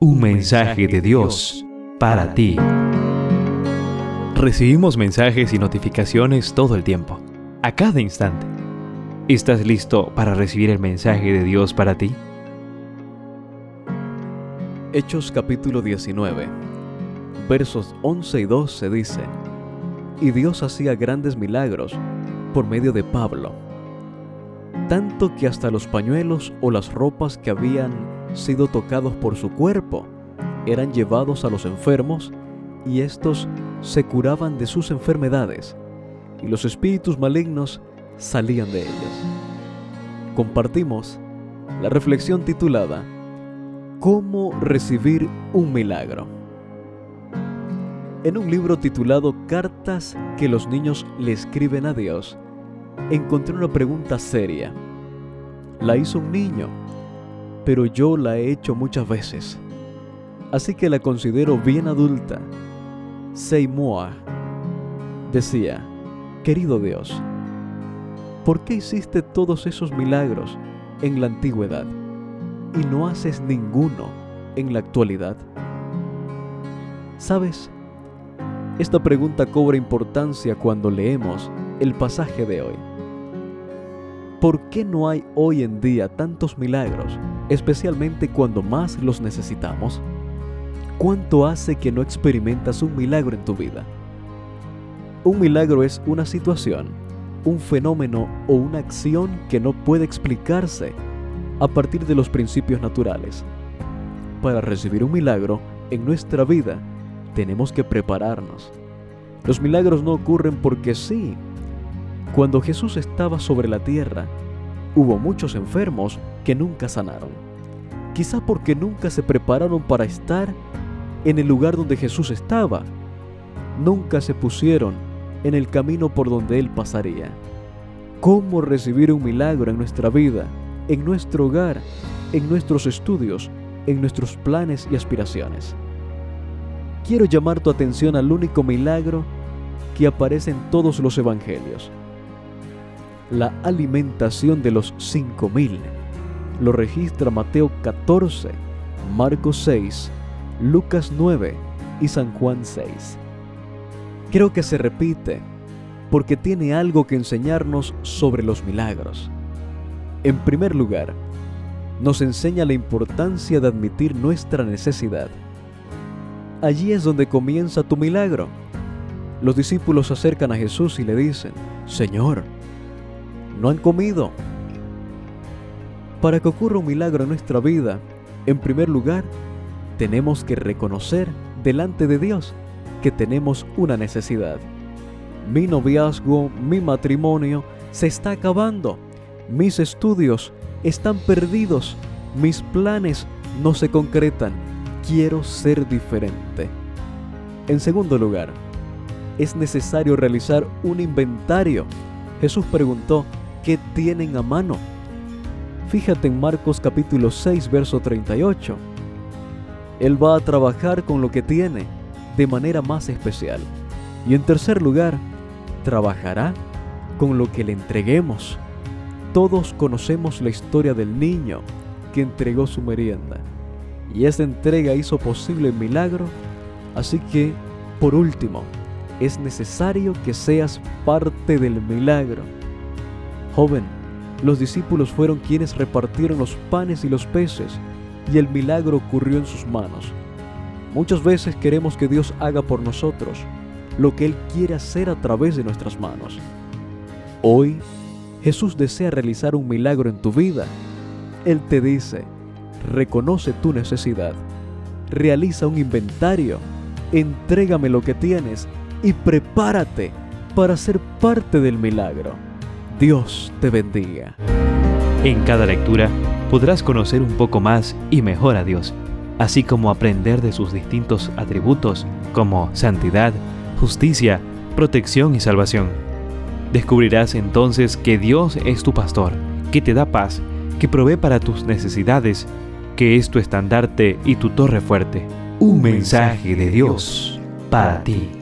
Un mensaje de Dios para ti. Recibimos mensajes y notificaciones todo el tiempo, a cada instante. ¿Estás listo para recibir el mensaje de Dios para ti? Hechos capítulo 19, versos 11 y 12 dice, Y Dios hacía grandes milagros por medio de Pablo, tanto que hasta los pañuelos o las ropas que habían sido tocados por su cuerpo, eran llevados a los enfermos y estos se curaban de sus enfermedades y los espíritus malignos salían de ellos. Compartimos la reflexión titulada ¿Cómo recibir un milagro? En un libro titulado Cartas que los niños le escriben a Dios, encontré una pregunta seria. La hizo un niño pero yo la he hecho muchas veces, así que la considero bien adulta. Seymour decía, querido Dios, ¿por qué hiciste todos esos milagros en la antigüedad y no haces ninguno en la actualidad? ¿Sabes? Esta pregunta cobra importancia cuando leemos el pasaje de hoy. ¿Por qué no hay hoy en día tantos milagros, especialmente cuando más los necesitamos? ¿Cuánto hace que no experimentas un milagro en tu vida? Un milagro es una situación, un fenómeno o una acción que no puede explicarse a partir de los principios naturales. Para recibir un milagro en nuestra vida, tenemos que prepararnos. Los milagros no ocurren porque sí, cuando Jesús estaba sobre la tierra, hubo muchos enfermos que nunca sanaron. Quizá porque nunca se prepararon para estar en el lugar donde Jesús estaba. Nunca se pusieron en el camino por donde Él pasaría. ¿Cómo recibir un milagro en nuestra vida, en nuestro hogar, en nuestros estudios, en nuestros planes y aspiraciones? Quiero llamar tu atención al único milagro que aparece en todos los evangelios la alimentación de los cinco mil. Lo registra Mateo 14, Marcos 6, Lucas 9 y San Juan 6. Creo que se repite porque tiene algo que enseñarnos sobre los milagros. En primer lugar, nos enseña la importancia de admitir nuestra necesidad. Allí es donde comienza tu milagro. Los discípulos se acercan a Jesús y le dicen, Señor, no han comido. Para que ocurra un milagro en nuestra vida, en primer lugar, tenemos que reconocer delante de Dios que tenemos una necesidad. Mi noviazgo, mi matrimonio se está acabando. Mis estudios están perdidos. Mis planes no se concretan. Quiero ser diferente. En segundo lugar, es necesario realizar un inventario. Jesús preguntó, ¿Qué tienen a mano. Fíjate en Marcos capítulo 6, verso 38. Él va a trabajar con lo que tiene de manera más especial. Y en tercer lugar, trabajará con lo que le entreguemos. Todos conocemos la historia del niño que entregó su merienda. Y esa entrega hizo posible el milagro. Así que, por último, es necesario que seas parte del milagro. Joven, los discípulos fueron quienes repartieron los panes y los peces, y el milagro ocurrió en sus manos. Muchas veces queremos que Dios haga por nosotros lo que Él quiere hacer a través de nuestras manos. Hoy, Jesús desea realizar un milagro en tu vida. Él te dice, reconoce tu necesidad, realiza un inventario, entrégame lo que tienes y prepárate para ser parte del milagro. Dios te bendiga. En cada lectura podrás conocer un poco más y mejor a Dios, así como aprender de sus distintos atributos como santidad, justicia, protección y salvación. Descubrirás entonces que Dios es tu pastor, que te da paz, que provee para tus necesidades, que es tu estandarte y tu torre fuerte. Un mensaje de Dios para ti.